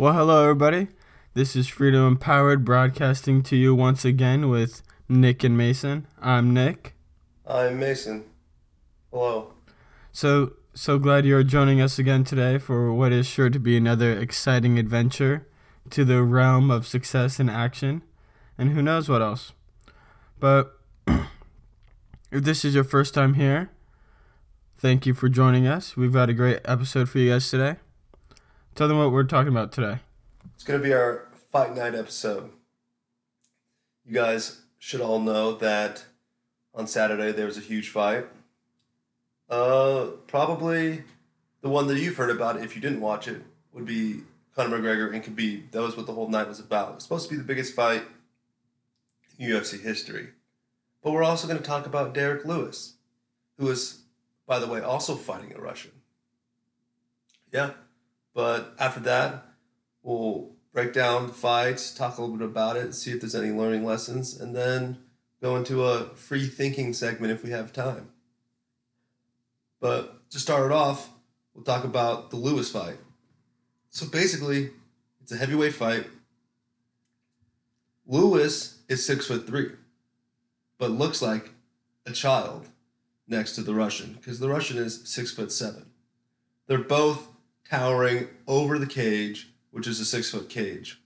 Well, hello, everybody. This is Freedom Empowered broadcasting to you once again with Nick and Mason. I'm Nick. I'm Mason. Hello. So, so glad you're joining us again today for what is sure to be another exciting adventure to the realm of success and action, and who knows what else. But if this is your first time here, thank you for joining us. We've got a great episode for you guys today. Tell them what we're talking about today. It's going to be our fight night episode. You guys should all know that on Saturday there was a huge fight. Uh, probably the one that you've heard about if you didn't watch it would be Conor McGregor and Khabib. That was what the whole night was about. It was supposed to be the biggest fight in UFC history. But we're also going to talk about Derrick Lewis, who is, by the way, also fighting a Russian. Yeah. But after that, we'll break down the fights, talk a little bit about it, see if there's any learning lessons, and then go into a free thinking segment if we have time. But to start it off, we'll talk about the Lewis fight. So basically, it's a heavyweight fight. Lewis is six foot three, but looks like a child next to the Russian because the Russian is six foot seven. They're both towering over the cage, which is a six foot cage.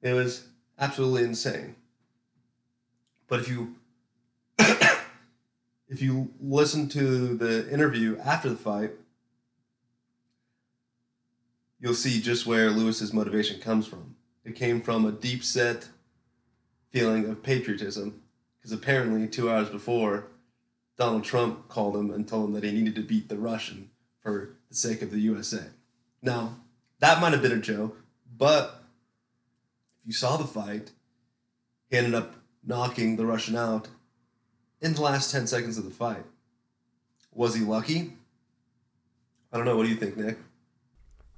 It was absolutely insane. But if you if you listen to the interview after the fight, you'll see just where Lewis's motivation comes from. It came from a deep set feeling of patriotism, because apparently two hours before, Donald Trump called him and told him that he needed to beat the Russian for the sake of the USA. Now, that might have been a joke, but if you saw the fight, he ended up knocking the Russian out in the last 10 seconds of the fight. Was he lucky? I don't know. What do you think, Nick?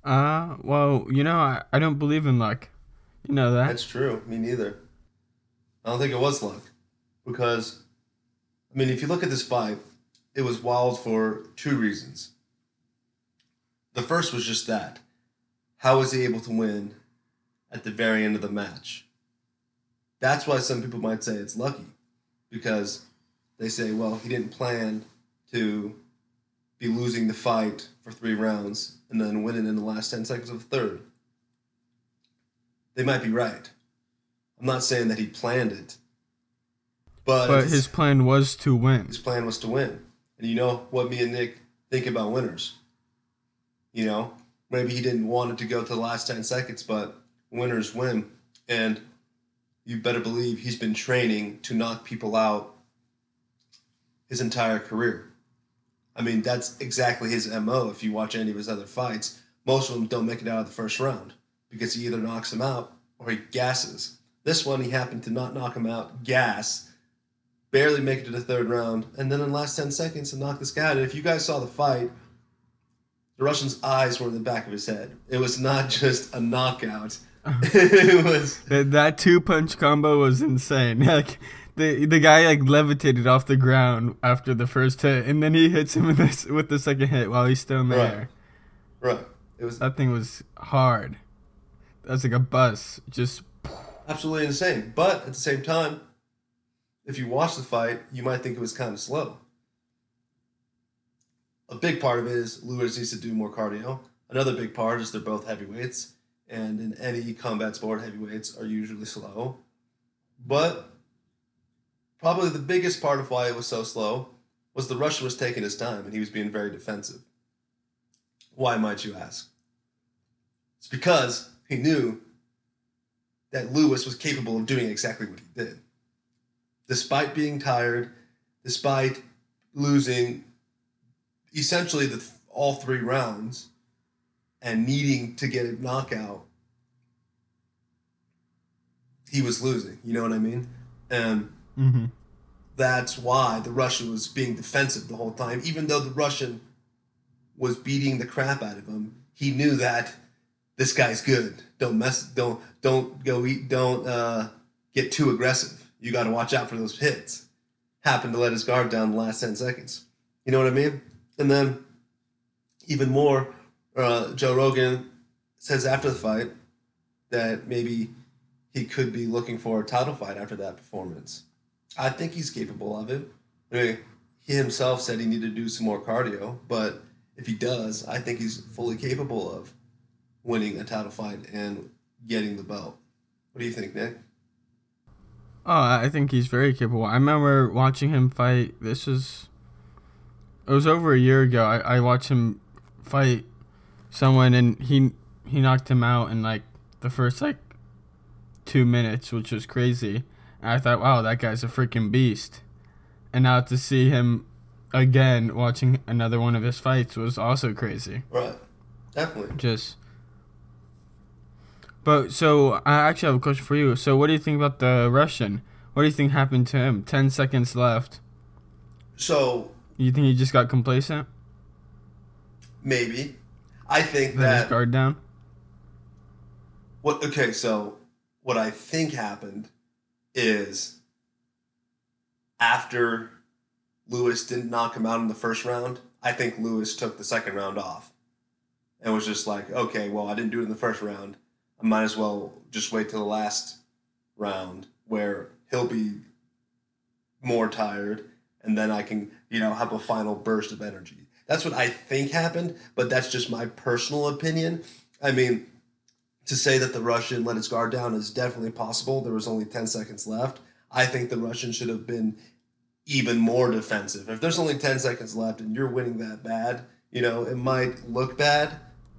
Uh, well, you know, I, I don't believe in luck. You know that? That's true. Me neither. I don't think it was luck. Because, I mean, if you look at this fight, it was wild for two reasons. The first was just that. How was he able to win at the very end of the match? That's why some people might say it's lucky. Because they say, well, he didn't plan to be losing the fight for three rounds and then winning in the last 10 seconds of the third. They might be right. I'm not saying that he planned it. But, but his plan was to win. His plan was to win. And you know what me and Nick think about winners. You know, maybe he didn't want it to go to the last 10 seconds, but winners win. And you better believe he's been training to knock people out his entire career. I mean, that's exactly his MO. If you watch any of his other fights, most of them don't make it out of the first round because he either knocks him out or he gasses. This one, he happened to not knock him out, gas, barely make it to the third round, and then in the last 10 seconds to knock this guy out. And if you guys saw the fight, the Russian's eyes were in the back of his head. It was not just a knockout. Uh-huh. it was that, that two punch combo was insane. Like the the guy like levitated off the ground after the first hit, and then he hits him with this with the second hit while he's still in the Right. air. right. It was That thing was hard. That was like a bus. Just absolutely insane. But at the same time, if you watch the fight, you might think it was kind of slow. A big part of it is Lewis needs to do more cardio. Another big part is they're both heavyweights, and in any combat sport, heavyweights are usually slow. But probably the biggest part of why it was so slow was the Russian was taking his time and he was being very defensive. Why might you ask? It's because he knew that Lewis was capable of doing exactly what he did. Despite being tired, despite losing essentially the all three rounds and needing to get a knockout, he was losing. You know what I mean? And mhm. that's why the Russian was being defensive the whole time, even though the Russian was beating the crap out of him. He knew that this guy's good. Don't mess. Don't don't go eat. Don't uh, get too aggressive. You got to watch out for those hits. Happened to let his guard down the last ten seconds. You know what I mean? And then even more, uh, Joe Rogan says after the fight that maybe he could be looking for a title fight after that performance. I think he's capable of it. I mean, he himself said he needed to do some more cardio, but if he does, I think he's fully capable of winning a title fight and getting the belt. What do you think, Nick? Oh, I think he's very capable. I remember watching him fight. This was it was over a year ago. I, I watched him fight someone and he he knocked him out in like the first like two minutes, which was crazy. And I thought, wow, that guy's a freaking beast. And now to see him again watching another one of his fights was also crazy. Right. Definitely. Just But so I actually have a question for you. So what do you think about the Russian? What do you think happened to him? Ten seconds left. So You think he just got complacent? maybe. I think Let his that guard down? what okay, so what I think happened is after Lewis didn't knock him out in the first round, I think Lewis took the second round off. And was just like, okay, well, I didn't do it in the first round. I might as well just wait till the last round where he'll be more tired and then I can, you know, have a final burst of energy. That's what I think happened, but that's just my personal opinion. I mean, to say that the Russian let his guard down is definitely possible. There was only 10 seconds left. I think the Russian should have been even more defensive. If there's only 10 seconds left and you're winning that bad, you know, it might look bad,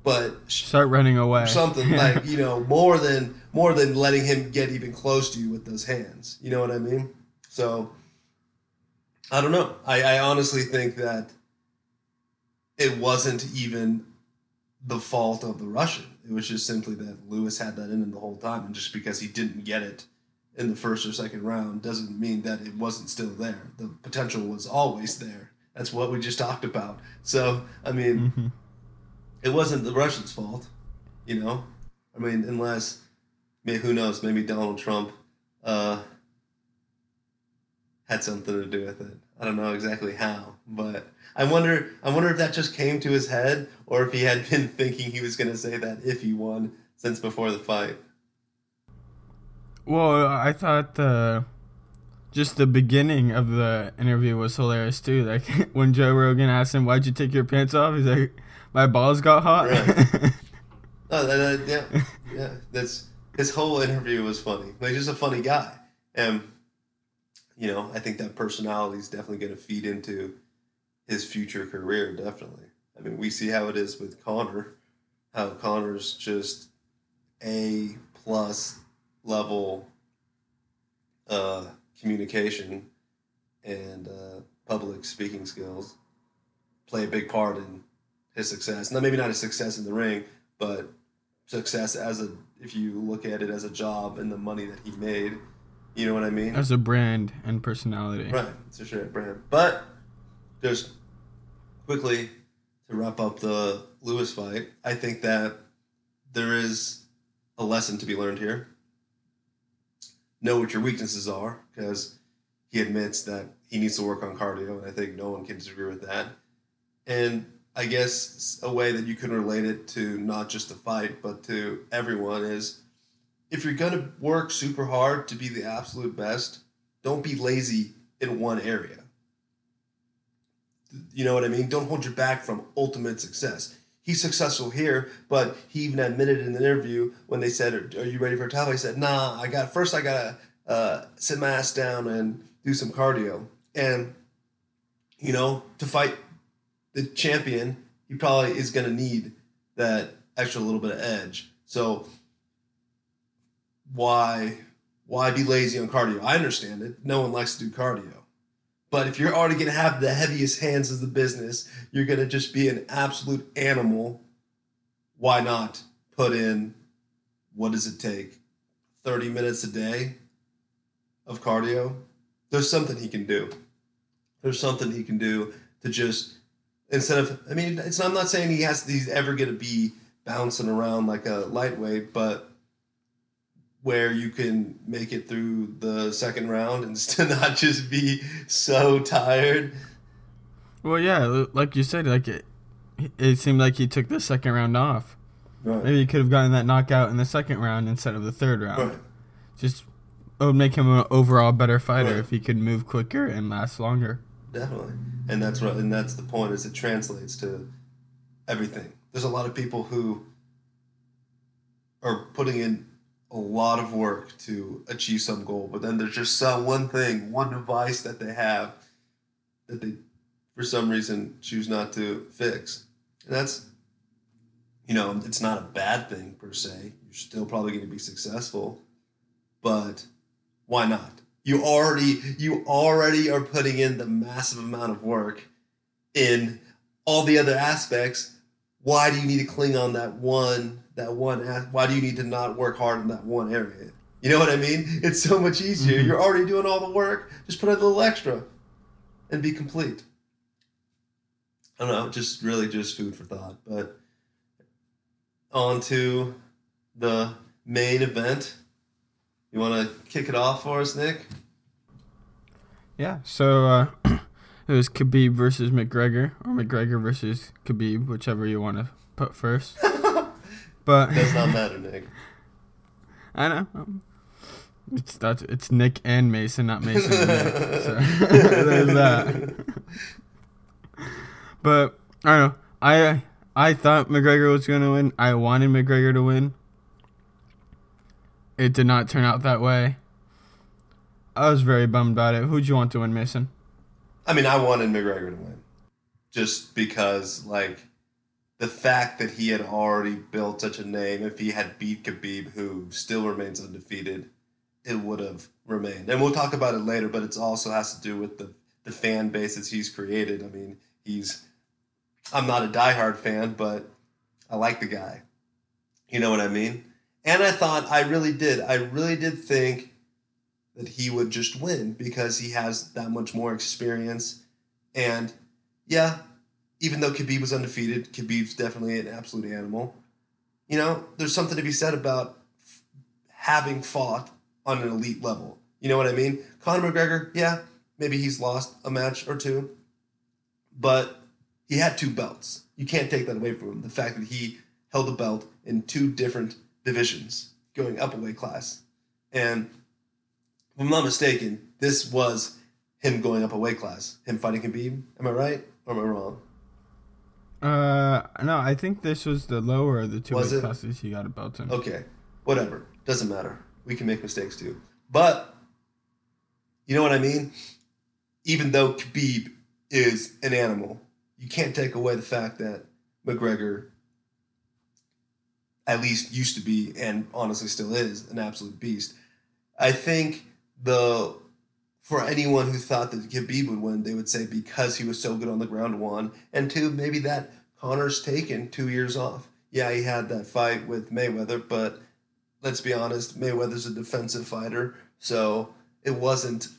but Start running away. something like, you know, more than more than letting him get even close to you with those hands. You know what I mean? So I don't know. I, I honestly think that it wasn't even the fault of the Russian. It was just simply that Lewis had that in him the whole time, and just because he didn't get it in the first or second round doesn't mean that it wasn't still there. The potential was always there. That's what we just talked about. So I mean, Mhm. it wasn't the Russians' fault, you know. I mean, unless, I mean, who knows? Maybe Donald Trump uh, had something to do with it. I don't know exactly how, but I wonder. I wonder if that just came to his head, or if he had been thinking he was going to say that if he won since before the fight. Well, I thought the just the beginning of the interview was hilarious too. Like when Joe Rogan asked him, "Why'd you take your pants off?" He's like, "My balls got hot." Right. Oh, that, yeah, yeah. That's his whole interview was funny. Like, just a funny guy, and you know, I think that personality is definitely going to feed into his future career. Definitely. I mean, we see how it is with Conor. How Conor's just a plus level uh, communication and uh, public speaking skills play a big part in his success. Now, maybe not his success in the ring, but success as a if you look at it as a job and the money that he made. You know what I mean? As a brand and personality. Right, it's a shit brand. But just quickly to wrap up the Lewis fight, I think that there is a lesson to be learned here. Know what your weaknesses are, because he admits that he needs to work on cardio, and I think no one can disagree with that. And I guess a way that you can relate it to not just the fight, but to everyone is if you're going to work super hard to be the absolute best, don't be lazy in one area. You know what I mean? Don't hold your back from ultimate success. He's successful here, but he even admitted in the interview when they said, "Are you ready for a title?" He said, "Nah, I got first. I gotta uh, sit my ass down and do some cardio." And you know, to fight the champion, he probably is gonna need that extra little bit of edge. So why why be lazy on cardio? I understand it. No one likes to do cardio. But if you're already going to have the heaviest hands of the business, you're going to just be an absolute animal. Why not put in what does it take? 30 minutes a day of cardio? There's something he can do. There's something he can do to just instead of I mean, it's I'm not saying he has he's ever going to be bouncing around like a lightweight, but where you can make it through the second round and still not just be so tired. Well, yeah, like you said, like it, it seemed like he took the second round off. Right. Maybe he could have gotten that knockout in the second round instead of the third round. Right. Just it would make him an overall better fighter Right. if he could move quicker and last longer. Definitely. And that's what and that's the point is it translates to everything. There's a lot of people who are putting in a lot of work to achieve some goal, but then there's just some one thing, one device that they have that they for some reason choose not to fix. And that's you know, it's not a bad thing per se. You're still probably going to be successful, but why not? You already you already are putting in the massive amount of work in all the other aspects. Why do you need to cling on that one that one why do you need to not work hard in that one area? You know what I mean? It's so much easier. Mhm. You're already doing all the work. Just put a little extra and be complete. I don't know, just really just food for thought. But on to the main event. You want to kick it off for us, Nick? Yeah. So uh, it was Khabib versus McGregor, or McGregor versus Khabib, whichever you want to put first. But Does not matter, Nick. I know. It's that's it's Nick and Mason, not Mason and Nick. So there's that. But I don't know. I I thought McGregor was gonna win. I wanted McGregor to win. It did not turn out that way. I was very bummed about it. Who'd you want to win, Mason? I mean, I wanted McGregor to win, just because like the fact that he had already built such a name. If he had beat Khabib, who still remains undefeated, it would have remained. And we'll talk about it later. But it also has to do with the the fan bases he's created. I mean, he's I'm not a diehard fan, but I like the guy. You know what I mean? And I thought I really did. I really did think that he would just win because he has that much more experience. And yeah, even though Khabib was undefeated, Khabib's definitely an absolute animal. You know, there's something to be said about f- having fought on an elite level. You know what I mean? Conor McGregor, yeah, maybe he's lost a match or two, but he had two belts. You can't take that away from him. The fact that he held a belt in two different divisions, going up a weight class. And if I'm not mistaken, this was him going up a weight class, him fighting Khabib. Am I right or am I wrong? Uh, no, I think this was the lower of the two Was classes he got a belt in. Okay, whatever. Doesn't matter. We can make mistakes too. But you know what I mean? Even though Khabib is an animal, you can't take away the fact that McGregor at least used to be and honestly still is an absolute beast. I think the for anyone who thought that Khabib would win, they would say because he was so good on the ground, one, and two, maybe that Conor's taken two years off. Yeah, he had that fight with Mayweather, but let's be honest, Mayweather's a defensive fighter, so it wasn't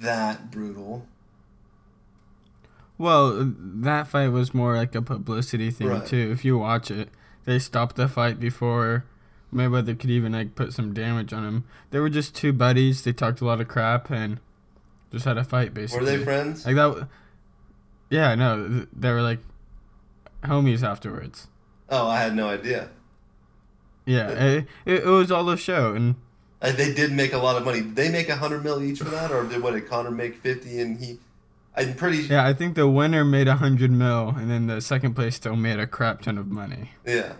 that brutal. Well, that fight was more like a publicity thing Right. too. If you watch it, they stopped the fight before Mayweather could even like put some damage on him. They were just two buddies. They talked a lot of crap and just had a fight basically. Were they friends? Like that. Yeah, no, th- they were like homies afterwards. Oh, I had no idea. Yeah, it, it, it was all a show, and Uh, they did make a lot of money. Did they make a hundred mil each for that, or did what did Conor make fifty and he? I'm pretty. yeah, I think the winner made a hundred mil, and then the second place still made a crap ton of money. Yeah.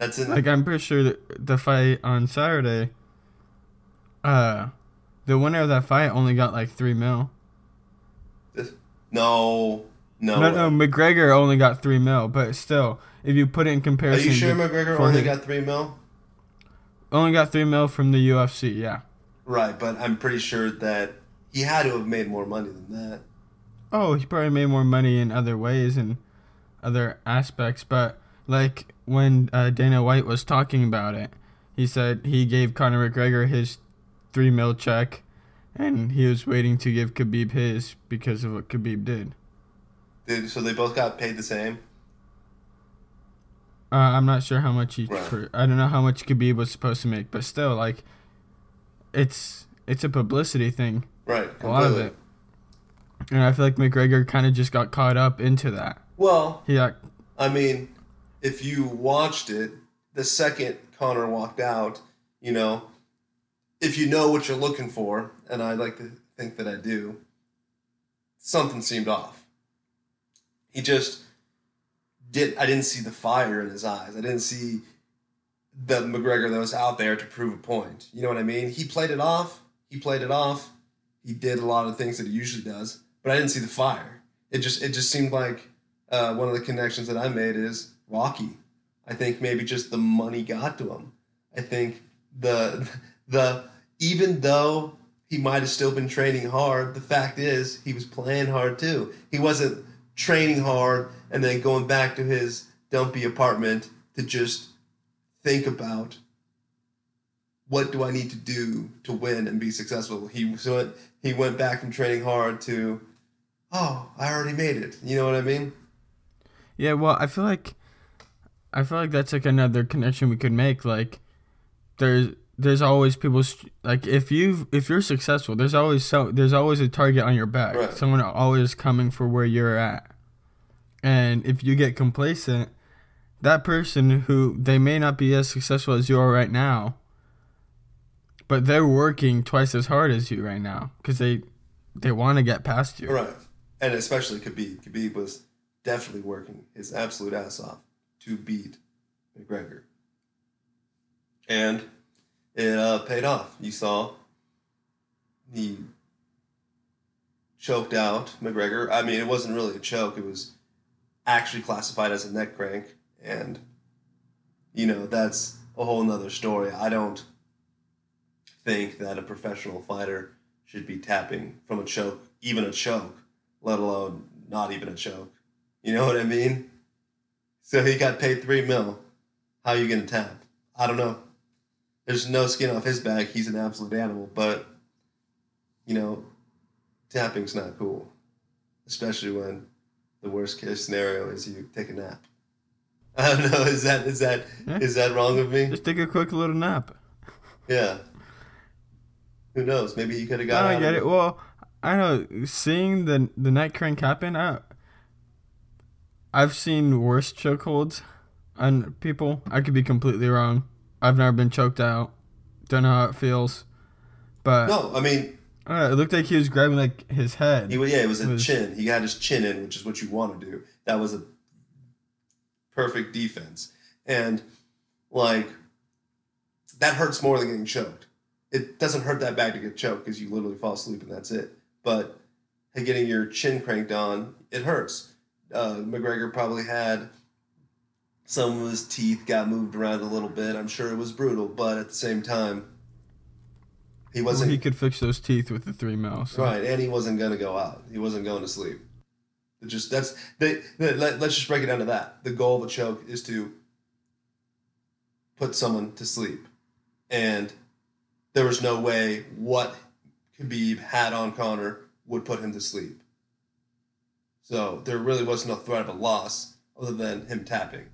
That's in. Like I'm pretty sure the fight on Saturday, uh, the winner of that fight only got like three mil. This, no, no. No, no, McGregor only got three mil, but still, if you put it in comparison, Are you sure McGregor only got three mil? only got three mil from the UFC. Yeah. Right, but I'm pretty sure that he had to have made more money than that. Oh, he probably made more money in other ways and other aspects, but like when uh, Dana White was talking about it, he said he gave Conor McGregor his three mil check, and he was waiting to give Khabib his because of what Khabib did. Did, so they both got paid the same. Uh, I'm not sure how much each. Right. Per, I don't know how much Khabib was supposed to make, but still, like, it's it's a publicity thing, Right. a lot of it, and I feel like McGregor kind of just got caught up into that. Well, He got I mean, if you watched it, the second Conor walked out, you know, if you know what you're looking for, and I like to think that I do, something seemed off. He just did. I didn't see the fire in his eyes. I didn't see the McGregor that was out there to prove a point. You know what I mean? He played it off. He played it off. He did a lot of things that he usually does, but I didn't see the fire. It just it just seemed like uh, one of the connections that I made is Rocky. I think maybe just the money got to him. I think the the even though he might have still been training hard, the fact is he was playing hard too. He wasn't training hard and then going back to his dumpy apartment to just think about what do I need to do to win and be successful. He went he went back from training hard to oh, I already made it. You know what I mean? Yeah, well, I feel like I feel like that's like another connection we could make. Like, there's there's always people like if you if you're successful, there's always so there's always a target on your back. Right. Someone always coming for where you're at. And if you get complacent, that person who they may not be as successful as you are right now, but they're working twice as hard as you right now because they they want to get past you. Right. And especially Khabib. Khabib was definitely working his absolute ass off to beat McGregor. And it uh, paid off. You saw he choked out McGregor. I mean, it wasn't really a choke. It was actually classified as a neck crank. And, you know, that's a whole nother story. I don't think that a professional fighter should be tapping from a choke, even a choke, let alone not even a choke. You know what I mean? So he got paid three mil. How you gonna tap? I don't know. There's no skin off his back. He's an absolute animal, but you know, tapping's not cool, especially when the worst case scenario is you take a nap. I don't know. Is that is that Yeah. is that wrong of me? Just take a quick little nap. Yeah. Who knows? Maybe he could have got. I out get it. Well, I know seeing the the neck crank happen. I, I've seen worse chokeholds on people. I could be completely wrong. I've never been choked out. Don't know how it feels, but No, I mean I know, it looked like he was grabbing like his head. He yeah, it was a Was- chin. He had his chin in, which is what you want to do. That was a perfect defense, and like that hurts more than getting choked. It doesn't hurt that bad to get choked because you literally fall asleep and that's it. But getting your chin cranked on, it hurts. Uh, McGregor probably had some of his teeth got moved around a little bit. I'm sure it was brutal, but at the same time, he Well, wasn't he could fix those teeth with the three. So. Right, and he wasn't going to go out. He wasn't going to sleep. It just that's they, they- let, let's just break it down to that. The goal of a choke is to put someone to sleep, and there was no way what Khabib had on Connor would put him to sleep. So there really was no threat of a loss other than him tapping.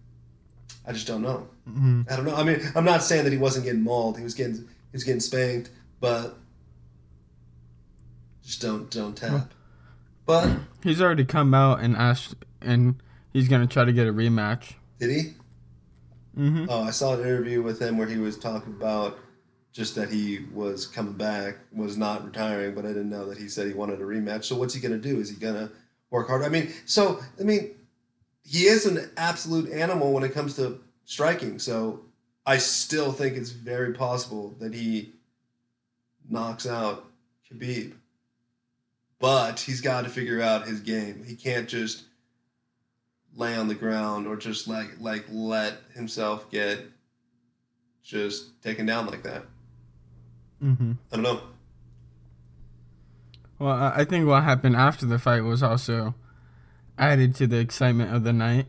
I just don't know. Mhm. I don't know. I mean, I'm not saying that he wasn't getting mauled. He was getting he was getting spanked, but just don't don't tap. But He's already come out and asked, and he's gonna try to get a rematch. did he? Mm-hmm. Oh, I saw an interview with him where he was talking about just that he was coming back, was not retiring, but I didn't know that he said he wanted a rematch. So what's he gonna do? Is he gonna work hard? I mean, so I mean, he is an absolute animal when it comes to striking. So I still think it's very possible that he knocks out Khabib. But he's got to figure out his game. He can't just lay on the ground or just like like let himself get just taken down like that. Mm-hmm. I don't know. Well, I think what happened after the fight was also added to the excitement of the night.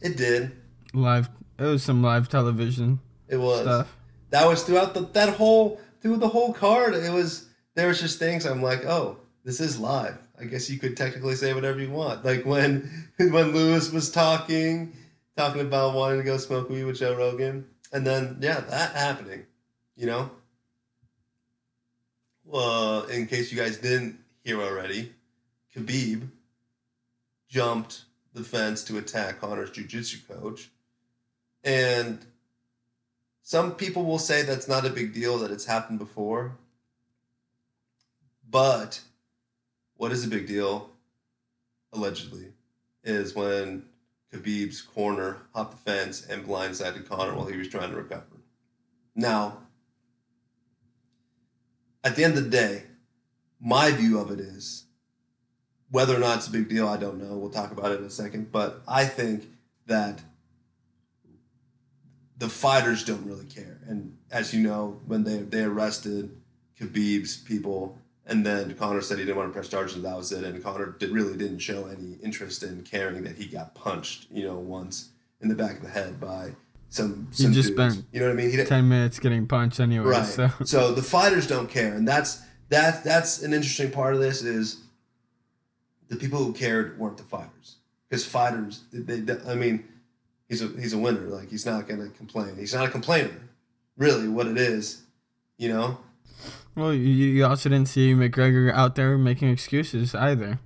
It did. Live, it was some live television It was. stuff. That was throughout the that whole through the whole card. It was there was just things I'm like, oh, this is live. I guess you could technically say whatever you want. Like when when Lewis was talking, talking about wanting to go smoke weed with Joe Rogan, and then yeah, that happening. You know. Well, in case you guys didn't hear already, Khabib jumped the fence to attack Conor's jiu-jitsu coach, And some people will say that's not a big deal, that it's happened before. But what is a big deal, allegedly, is when Khabib's corner hopped the fence and blindsided Conor while he was trying to recover. Now, at the end of the day, my view of it is whether or not it's a big deal, I don't know. We'll talk about it in a second. But I think that the fighters don't really care. And as you know, when they they arrested Khabib's people, and then Conor said he didn't want to press charges, and that was it. And Conor did, really didn't show any interest in caring that he got punched, you know, once in the back of the head by some. He some just dudes. spent you know what I mean. He Ten minutes getting punched anyway. right. So So. the fighters don't care, and that's that that's an interesting part of this is the people who cared weren't the fighters because fighters they, they I mean he's a he's a winner like he's not gonna complain he's not a complainer really what it is you know well, you, you also didn't see McGregor out there making excuses either.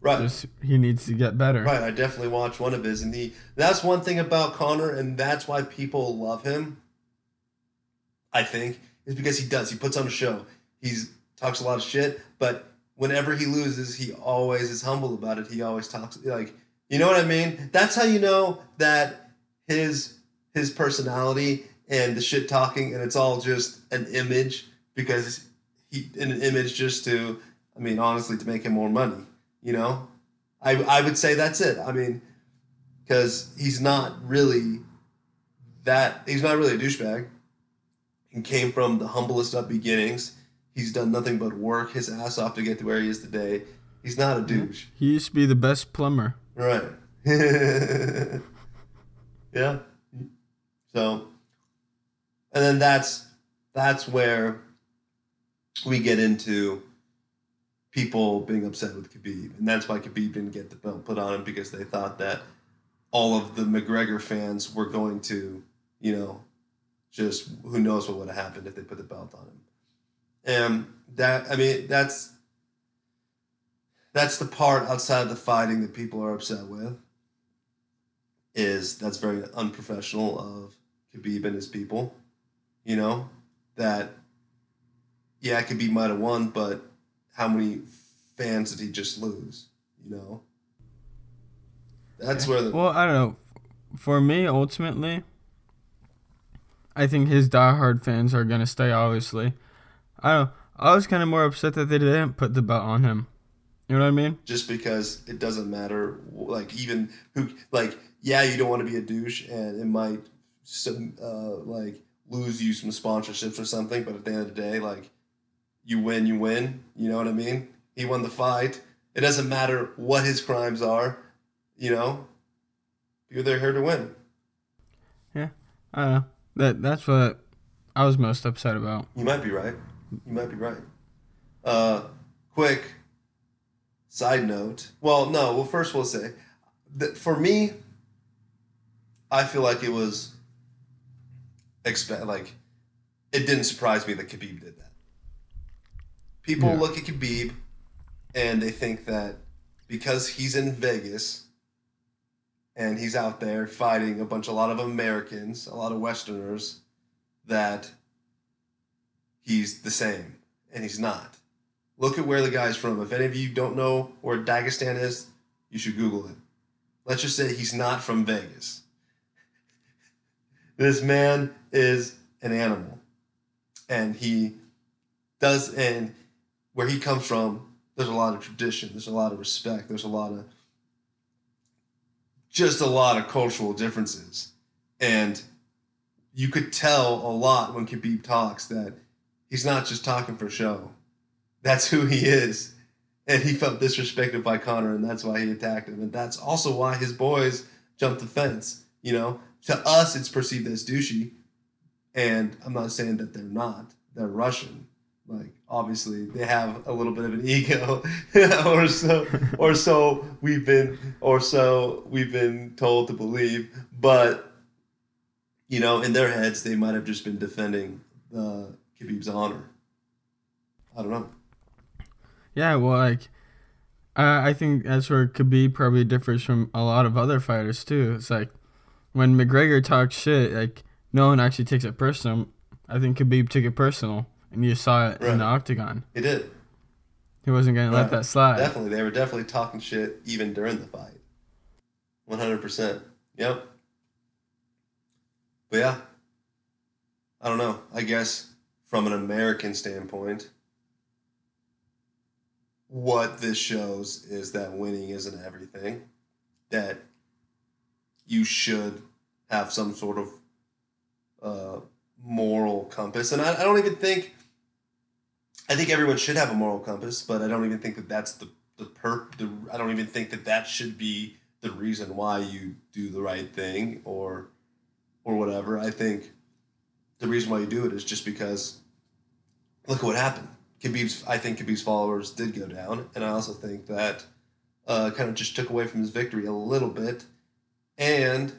Right. Just he needs to get better. right I definitely watched one of his and he that's one thing about Conor and that's why people love him I think is because he does. He puts on a show. He's talks a lot of shit but whenever he loses he always is humble about it. He always talks like you know what i mean? That's how you know that his his personality and the shit talking and it's all just an image because he in an image just to i mean honestly to make him more money you know i i would say that's it i mean because he's not really that he's not really a douchebag he came from the humblest of beginnings He's done nothing but work his ass off to get to where he is today. He's not a douche. He used to be the best plumber. Right. yeah. So and then that's that's where we get into people being upset with Khabib. And that's why Khabib didn't get the belt put on him because they thought that all of the McGregor fans were going to, you know, just who knows what would have happened if they put the belt on him. And that I mean that's that's the part outside of the fighting that people are upset with. Is that's very unprofessional of Khabib and his people. You know that yeah, Khabib might have won, but how many fans did he just lose? You know, that's where the Well, I don't know. For me, ultimately, I think his diehard fans are gonna stay. Obviously, I don't. I was kind of more upset that they didn't put the belt on him. You know what I mean? just because it doesn't matter. Like even who, like yeah, you don't want to be a douche, and it might some uh, like lose you some sponsorships or something. But at the end of the day, like you win, you win. You know what I mean? He won the fight. It doesn't matter what his crimes are. You know, you're there here to win. Yeah, I don't know. That that's what I was most upset about. You might be right. You might be right. Uh, quick side note. Well, no. Well, first we'll say that for me, I feel like it was expect like it didn't surprise me that Khabib did that. People Yeah. look at Khabib and they think that because he's in Vegas and he's out there fighting a bunch a lot of Americans, a lot of Westerners, that he's the same, and he's not. Look at where the guy's from. If any of you don't know where Dagestan is, you should Google it. Let's just say he's not from Vegas. this man is an animal, and he does, and where he comes from, there's a lot of tradition, there's a lot of respect, there's a lot of just a lot of cultural differences. And you could tell a lot when Khabib talks that he's not just talking for show. That's who he is. And he felt disrespected by Conor, and that's why he attacked him. And that's also why his boys jumped the fence. You know, to us, it's perceived as douchey. And I'm not saying that they're not, they're Russian. Like, obviously, they have a little bit of an ego, or so, or so we've been, or so we've been told to believe. But you know, in their heads, they might have just been defending uh, Khabib's honor. I don't know. Yeah, well, like, I I think that's where Khabib probably differs from a lot of other fighters too. It's like, when McGregor talks shit, like no one actually takes it personal. I think Khabib took it personal, and you saw it Right. in the octagon. He did. He wasn't gonna let that slide. Definitely. They were definitely talking shit even during the fight. 100%. Yep. But yeah. I don't know. I guess from an American standpoint, what this shows is that winning isn't everything. That you should have some sort of uh, moral compass. And I, I don't even think I think everyone should have a moral compass, but I don't even think that that's the the per. The, I don't even think that that should be the reason why you do the right thing or or whatever. I think the reason why you do it is just because look at what happened. Khabib's. I think Khabib's followers did go down, and I also think that uh, kind of just took away from his victory a little bit. And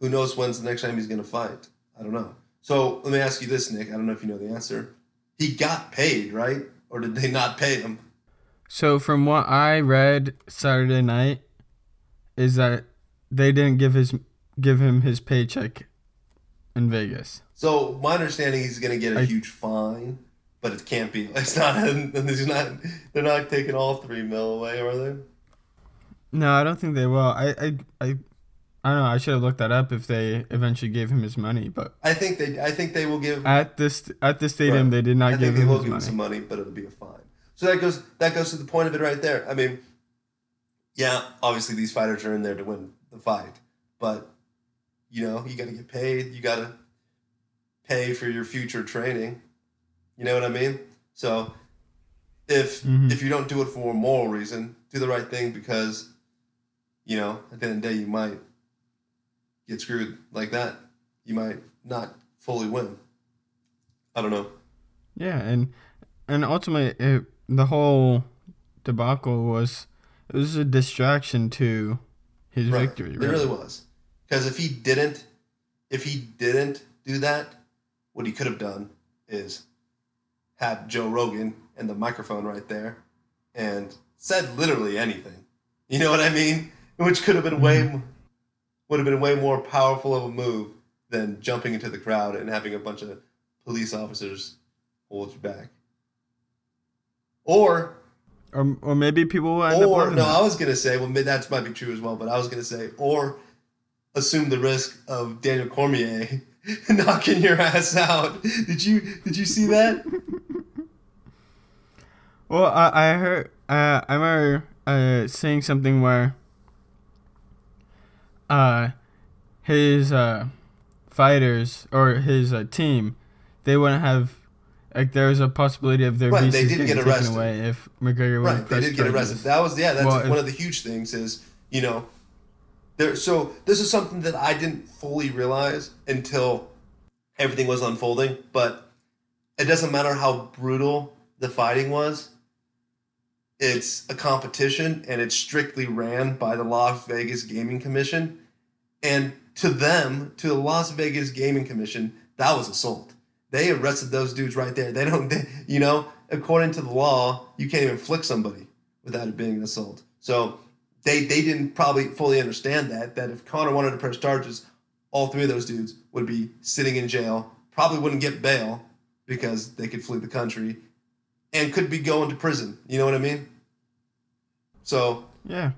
who knows when's the next time he's going to fight? I don't know. So let me ask you this, Nick. I don't know if you know the answer he got paid, right? Or did they not pay him? So from what I read Saturday night, is that they didn't give his give him his paycheck in Vegas. So my understanding he's going to get a I- huge fine, but it can't be. It's not. It's not. They're not taking all three mil away, are they? No, I don't think they will. I I I, I don't know. I should have looked that up if they eventually gave him his money, but I think they. I think they will give. at this at the stadium Right. they did not I give think they him will his give him money. some money, but it'll be a fine. So that goes. That goes to the point of it right there. I mean, yeah, obviously these fighters are in there to win the fight, but you know you got to get paid. You got to pay for your future training. You know what I mean? So if Mhm. if you don't do it for a moral reason, do the right thing because you know at the end of the day you might get screwed like that. You might not fully win. I don't know. Yeah, and and ultimately it, the whole debacle was it was a distraction to his Right. victory. It really was. Because if he didn't, if he didn't do that, what he could have done is had Joe Rogan and the microphone right there and said literally anything. You know what I mean? Which could have been way Mm-hmm. Would have been way more powerful of a move than jumping into the crowd and having a bunch of police officers hold you back. Or Or or maybe people will end up or no, that. I was gonna say, well, that might be true as well. But I was gonna say, or assume the risk of Daniel Cormier knocking your ass out. Did you did you see that? Well, I, I heard, uh, I remember uh, saying something where uh, his uh, fighters or his uh, team, they wouldn't have, like, there was a possibility of their Right, they visas did getting get taken arrested. away if McGregor would right, they did get arrested. That was yeah, that's Well, if- one of the huge things. Is you know, there. So this is something that I didn't fully realize until everything was unfolding. But it doesn't matter how brutal the fighting was. It's a competition, and it's strictly ran by the Las Vegas Gaming Commission. And to them, to the Las Vegas Gaming Commission, that was assault. They arrested those dudes right there. They don't, they, you know, according to the law, you can't even flick somebody without it being an assault. So they they didn't probably fully understand that that if Conor wanted to press charges, all three of those dudes would be sitting in jail, probably wouldn't get bail because they could flee the country, and could be going to prison. You know what I mean? So Yeah.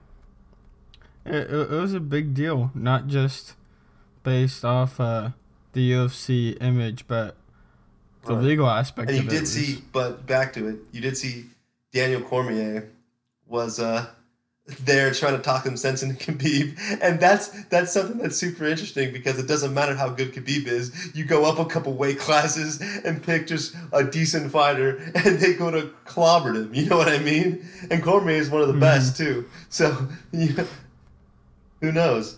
It, it, was a big deal, not just based off uh, the UFC image, but the Right. legal aspect and of you did was- see, but back to it, you did see Daniel Cormier was uh there trying to talk him sense into Khabib, and that's that's something that's super interesting because it doesn't matter how good Khabib is. You go up a couple weight classes and pick just a decent fighter, and they go to clobber him. You know what I mean? And Cormier is one of the Mhm. best too. So you, who knows?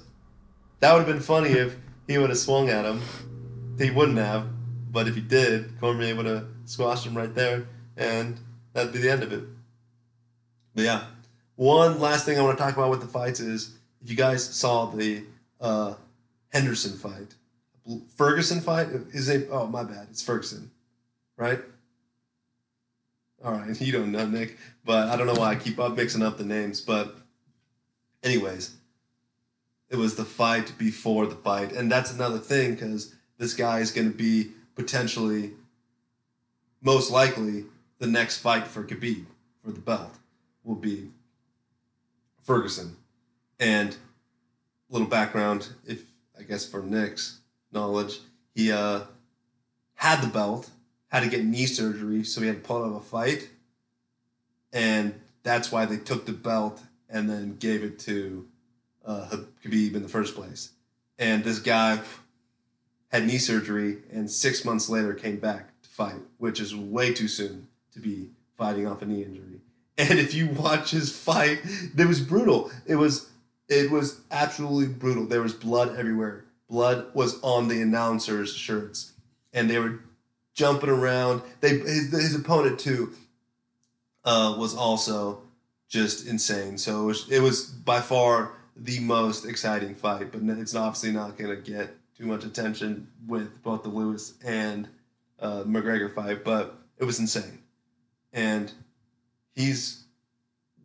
That would have been funny if he would have swung at him. He wouldn't have, but if he did, Cormier would have squashed him right there, and that'd be the end of it. But yeah, one last thing I want to talk about with the fights is if you guys saw the uh, Henderson fight, Ferguson fight. Is it? Oh my bad, it's Ferguson, right? All right, you don't know Nick, but I don't know why I keep up mixing up the names. But anyways, It was the fight before the fight, and that's another thing because this guy is going to be potentially, most likely, the next fight for Khabib for the belt will be Ferguson, and a little background, if I guess for Nick's knowledge, he uh, had the belt, had to get knee surgery, so he had to pull out of a fight, and that's why they took the belt and then gave it to uh, Khabib in the first place. And this guy had knee surgery and six months later came back to fight, which is way too soon to be fighting off a knee injury. And if you watch his fight, it was brutal. It was it was absolutely brutal. There was blood everywhere. Blood was on the announcers' shirts, and they were jumping around. They his, his opponent too uh, was also just insane. So it was, it was by far the most exciting fight, but it's obviously not going to get too much attention with both the Lewis and uh, McGregor fight, but it was insane. And he's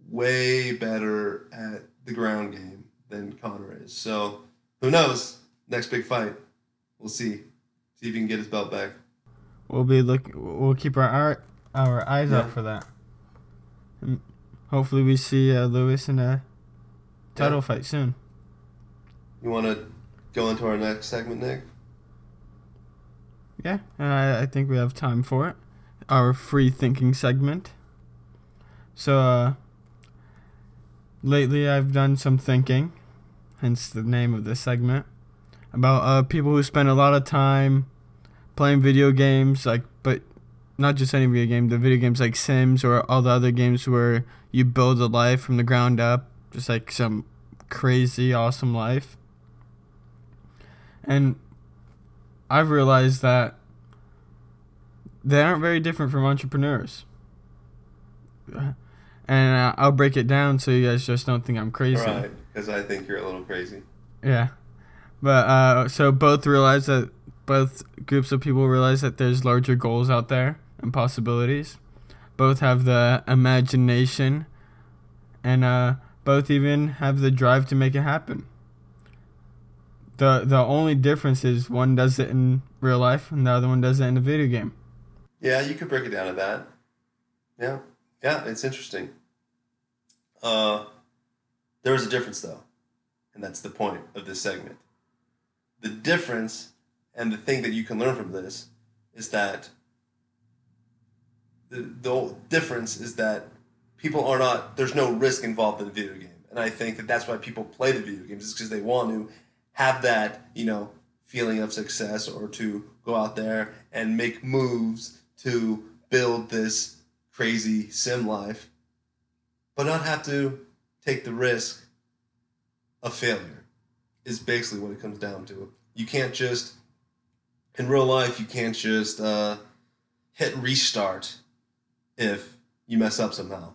way better at the ground game than Conor is. So who knows? Next big fight, we'll see. See if he can get his belt back. We'll be look. We'll keep our our, our eyes yeah. out for that. And hopefully, we see uh, Lewis in a title yeah. fight soon. You want to go into our next segment, Nick? Yeah, I, I think we have time for it. Our free thinking segment. So, uh, lately I've done some thinking, hence the name of this segment, about uh, people who spend a lot of time playing video games, like, but not just any video game, the video games like Sims or all the other games where you build a life from the ground up, just like some crazy, awesome life. And I've realized that they aren't very different from entrepreneurs. And I'll break it down so you guys just don't think I'm crazy. Right, because I think you're a little crazy. Yeah. But uh, so both realize that both groups of people realize that there's larger goals out there and possibilities. Both have the imagination and uh, both even have the drive to make it happen the the only difference is one does it in real life and the other one does it in a video game. Yeah, you could break it down to that. Yeah, yeah, it's interesting. Uh, there is a difference though, and that's the point of this segment. The difference and the thing that you can learn from this is that the, the difference is that people are not there's no risk involved in the video game and i think that that's why people play the video games is because they want to have that, you know, feeling of success or to go out there and make moves to build this crazy sim life, but not have to take the risk of failure, is basically what it comes down to. You can't just, in real life, you can't just uh, hit restart if you mess up somehow.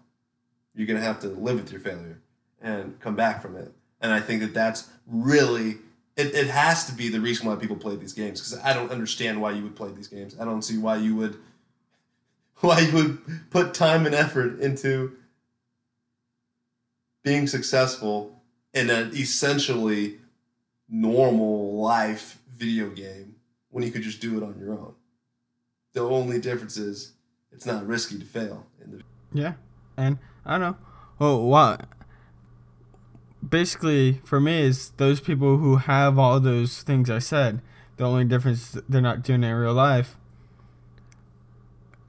You're going to have to live with your failure and come back from it. And I think that that's really it, it has to be the reason why people play these games because I don't understand why you would play these games. I don't see why you would why you would put time and effort into being successful in an essentially normal life video game when you could just do it on your own. The only difference is it's not risky to fail. The yeah, and I don't know. Well, what basically for me is those people who have all those things I said. The only difference they're not doing it in real life.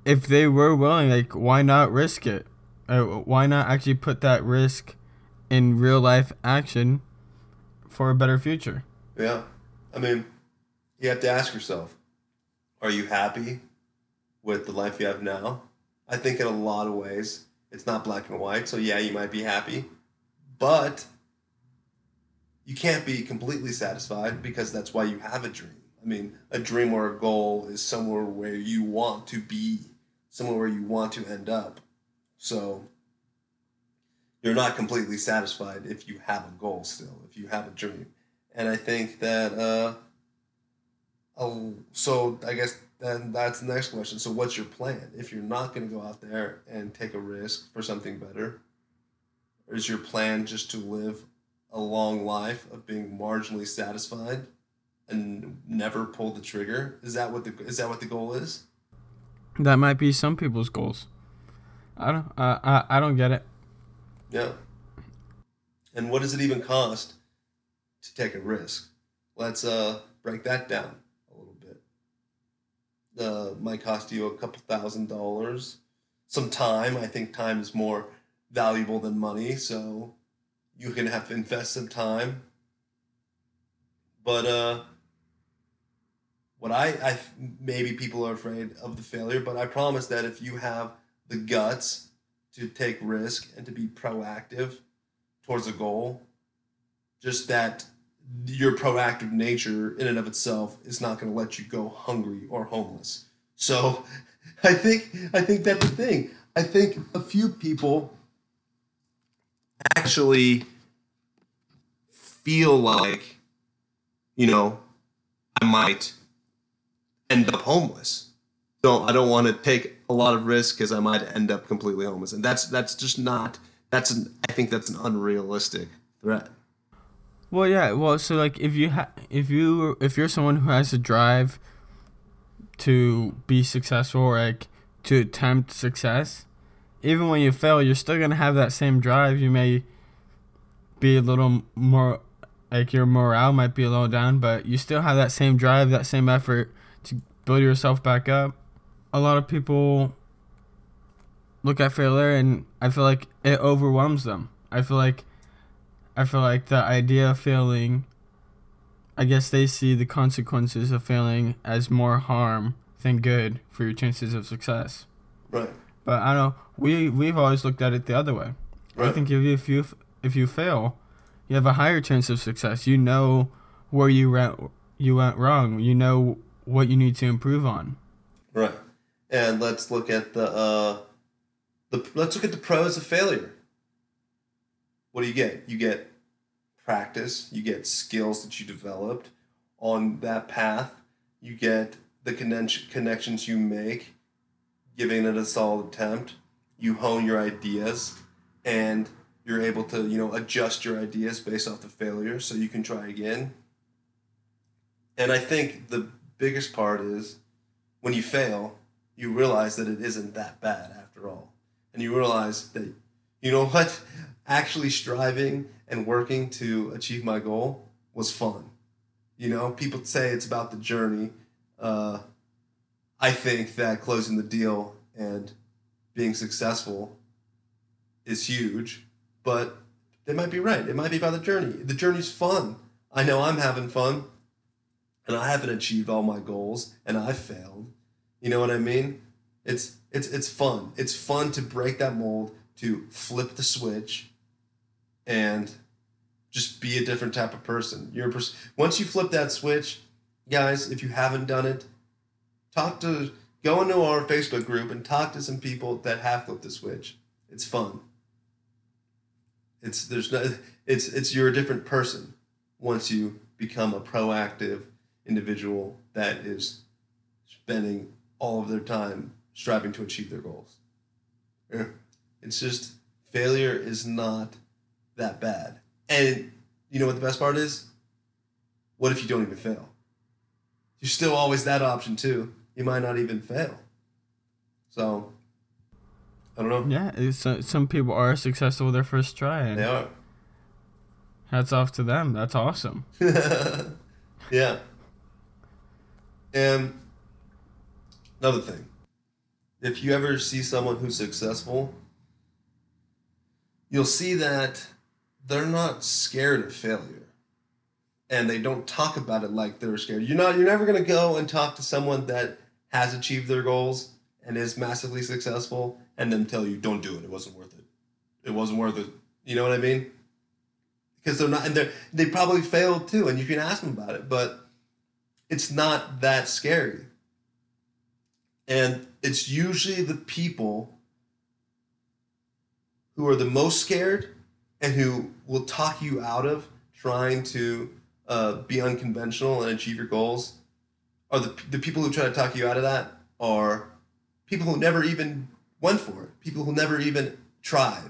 If they were willing, like why not risk it? Uh, why not actually put that risk in real life action for a better future? Yeah, I mean, you have to ask yourself: Are you happy with the life you have now? I think in a lot of ways it's not black and white. So yeah, you might be happy, but you can't be completely satisfied because that's why you have a dream. I mean, a dream or a goal is somewhere where you want to be, somewhere where you want to end up. So you're not completely satisfied if you have a goal still, if you have a dream. And I think that, uh, oh, so I guess then that's the next question. So what's your plan? If you're not going to go out there and take a risk for something better, is your plan just to live a long life of being marginally satisfied and never pull the trigger? Is that what the is that what the goal is? That might be some people's goals. I don't. I I, I don't get it. Yeah. And what does it even cost to take a risk? Let's uh break that down a little bit. Uh, might cost you a couple thousand dollars, some time. I think time is more valuable than money, so you can have to invest some time. But uh, what I, I maybe people are afraid of the failure, but I promise that if you have the guts to take risk and to be proactive towards a goal, just that your proactive nature in and of itself is not going to let you go hungry or homeless. So I think I think that's the thing. I think a few people actually feel like you know I might end up homeless. So I don't want to take a lot of risk because I might end up completely homeless, and that's that's just not that's an I think that's an unrealistic threat. Well, yeah. Well, so like if you ha- if you if you're someone who has a drive to be successful like to attempt success, even when you fail, you're still gonna have that same drive. You may be a little more like your morale might be a little down, but you still have that same drive, that same effort build yourself back up. A lot of people look at failure and I feel like it overwhelms them. I feel like I feel like the idea of failing I guess they see the consequences of failing as more harm than good for your chances of success. Right. But I know. We we've always looked at it the other way. Right. I think if you, if you if you fail, you have a higher chance of success. You know where you went you went wrong. You know what you need to improve on. Right. And let's look at the uh the let's look at the pros of failure. What do you get? You get practice, you get skills that you developed on that path, you get the connection connections you make giving it a solid attempt, you hone your ideas and you're able to, you know, adjust your ideas based off the failure so you can try again. And I think the biggest part is when you fail, you realize that it isn't that bad after all. And you realize that, you know what, actually striving and working to achieve my goal was fun. You know, people say it's about the journey. Uh, I think that closing the deal and being successful is huge, but they might be right. It might be about the journey. The journey's fun. I know I'm having fun, and I haven't achieved all my goals, and I failed. You know what I mean? It's it's it's fun. It's fun to break that mold, to flip the switch, and just be a different type of person. You're pers- once you flip that switch, guys. If you haven't done it, talk to go into our Facebook group and talk to some people that have flipped the switch. It's fun. It's there's no it's it's you're a different person once you become a proactive individual that is spending all of their time striving to achieve their goals. Yeah. It's just failure is not that bad. And you know what the best part is? What if you don't even fail? There's still always that option too. You might not even fail. So, I don't know. Yeah, uh, some people are successful with their first try, and They are. hats off to them. That's awesome. yeah. And another thing, if you ever see someone who's successful, you'll see that they're not scared of failure. And they don't talk about it like they're scared. You're not you're never gonna go and talk to someone that has achieved their goals and is massively successful and then tell you, don't do it, it wasn't worth it. It wasn't worth it. You know what I mean? because they're not and they they probably failed too and you can ask them about it but it's not that scary. And it's usually the people who are the most scared and who will talk you out of trying to uh, be unconventional and achieve your goals are the, the people who try to talk you out of that are people who never even went for it people who never even tried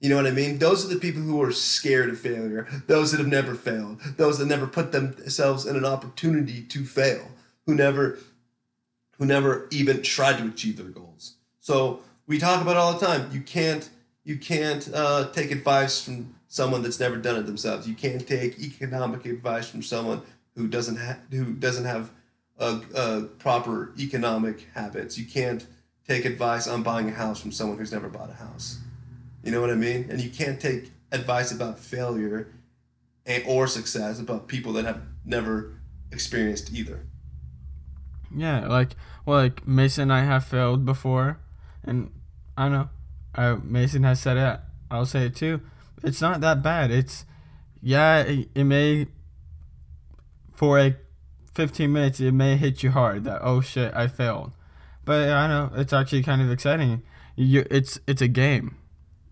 You know what I mean? Those are the people who are scared of failure. Those that have never failed. Those that never put themselves in an opportunity to fail. Who never who never even tried to achieve their goals. So we talk about all the time. You can't you can't uh, take advice from someone that's never done it themselves. You can't take economic advice from someone who doesn't have who doesn't have proper economic habits. You can't take advice on buying a house from someone who's never bought a house. You know what I mean? And you can't take advice about failure and, or success about people that have never experienced either. Yeah, like well, like Mason and I have failed before, and I know. Mason has said it. I'll say it too. It's not that bad. It's yeah. It, it may for a 15 minutes it may hit you hard that oh shit I failed, but I know it's actually kind of exciting. You it's it's a game.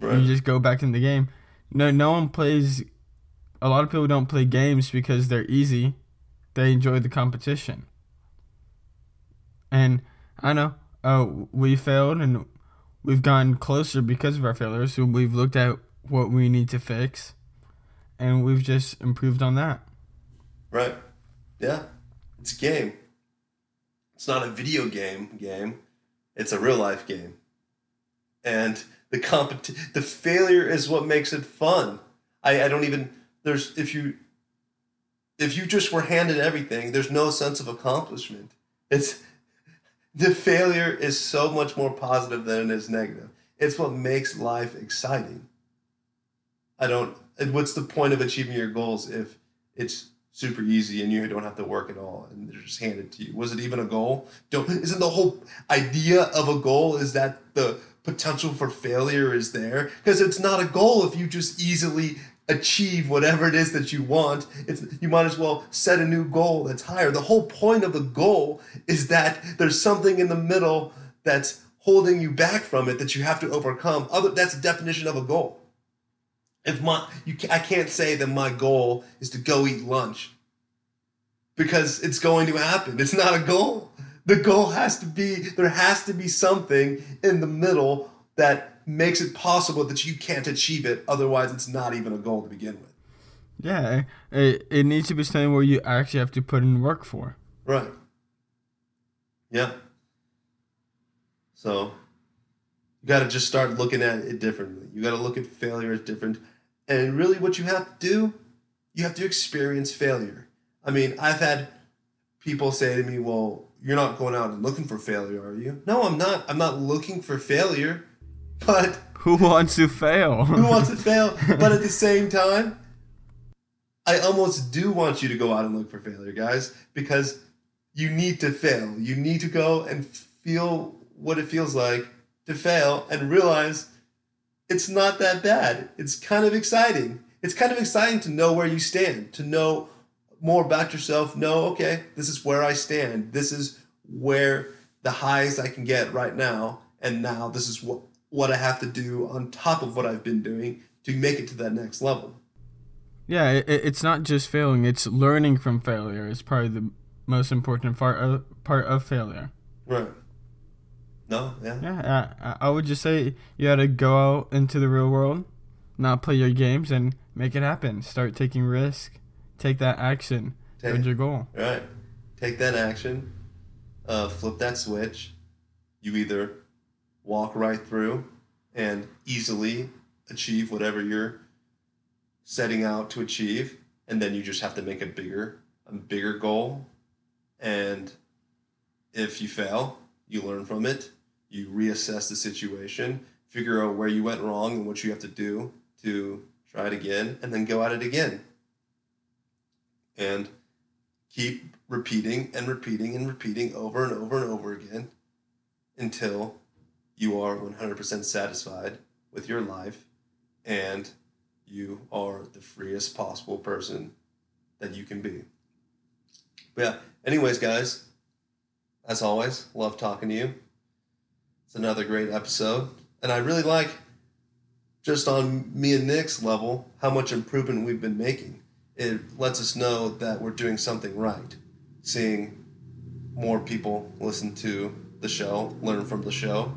Right. You just go back in the game. No, no one plays. A lot of people don't play games because they're easy. They enjoy the competition. And I know, oh, we failed and we've gotten closer because of our failures. So we've looked at what we need to fix, and we've just improved on that. Right. Yeah. It's a game. It's not a video game game. It's a real life game. And the compet- the failure is what makes it fun. I, I don't even there's if you if you just were handed everything, there's no sense of accomplishment. It's the failure is so much more positive than it is negative. It's what makes life exciting. I don't what's the point of achieving your goals if it's super easy and you don't have to work at all and they're just handed to you. Was it even a goal? Don't isn't the whole idea of a goal is that the potential for failure is there. Because it's not a goal if you just easily achieve whatever it is that you want. It's you might as well set a new goal that's higher. The whole point of the goal is that there's something in the middle that's holding you back from it that you have to overcome. Other that's the definition of a goal. If my you I can't say that my goal is to go eat lunch because it's going to happen. It's not a goal the goal has to be there has to be something in the middle that makes it possible that you can't achieve it. Otherwise it's not even a goal to begin with. Yeah it, it needs to be something where you actually have to put in work for. Right. Yeah. So you got to just start looking at it differently. You got to look at failure as different. And really what you have to do you have to experience failure. I mean i've had people say to me well you're not going out and looking for failure, are you? No, I'm not. I'm not looking for failure. But who wants to fail? who wants to fail? But at the same time, I almost do want you to go out and look for failure, guys, because you need to fail. You need to go and feel what it feels like to fail and realize it's not that bad. It's kind of exciting. It's kind of exciting to know where you stand, to know more about yourself, know, okay, this is where I stand. This is where the highs I can get right now. And now this is what, what I have to do on top of what I've been doing to make it to that next level. Yeah, it, it's not just failing, it's learning from failure is probably the most important part of, part of failure. Right. No, yeah. Yeah, I, I would just say you got to go out into the real world, not play your games, and make it happen. Start taking risk take that action take, your goal. Right. Take that action. Uh, flip that switch. You either walk right through and easily achieve whatever you're setting out to achieve, and then you just have to make a bigger, a bigger goal. And if you fail, you learn from it. You reassess the situation, figure out where you went wrong and what you have to do to try it again, and then go at it again and keep repeating and repeating and repeating over and over and over again until you are 100% satisfied with your life and you are the freest possible person that you can be. But yeah, anyways, guys, as always, love talking to you. It's another great episode. And I really like, just on me and Nick's level, how much improvement we've been making it lets us know that we're doing something right. Seeing more people listen to the show, learn from the show,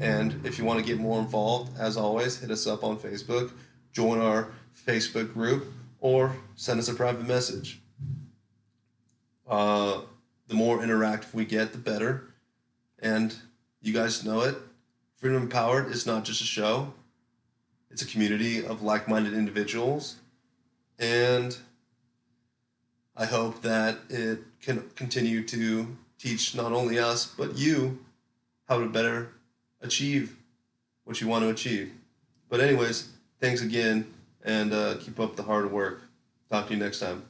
And if you want to get more involved, as always, hit us up on Facebook, join our Facebook group, or send us a private message. Uh, the more interactive we get, the better. And you guys know it. Freedom Empowered is not just a show, it's a community of like minded individuals. And I hope that it can continue to teach not only us, but you how to better achieve what you want to achieve. But, anyways, thanks again and uh, keep up the hard work. Talk to you next time.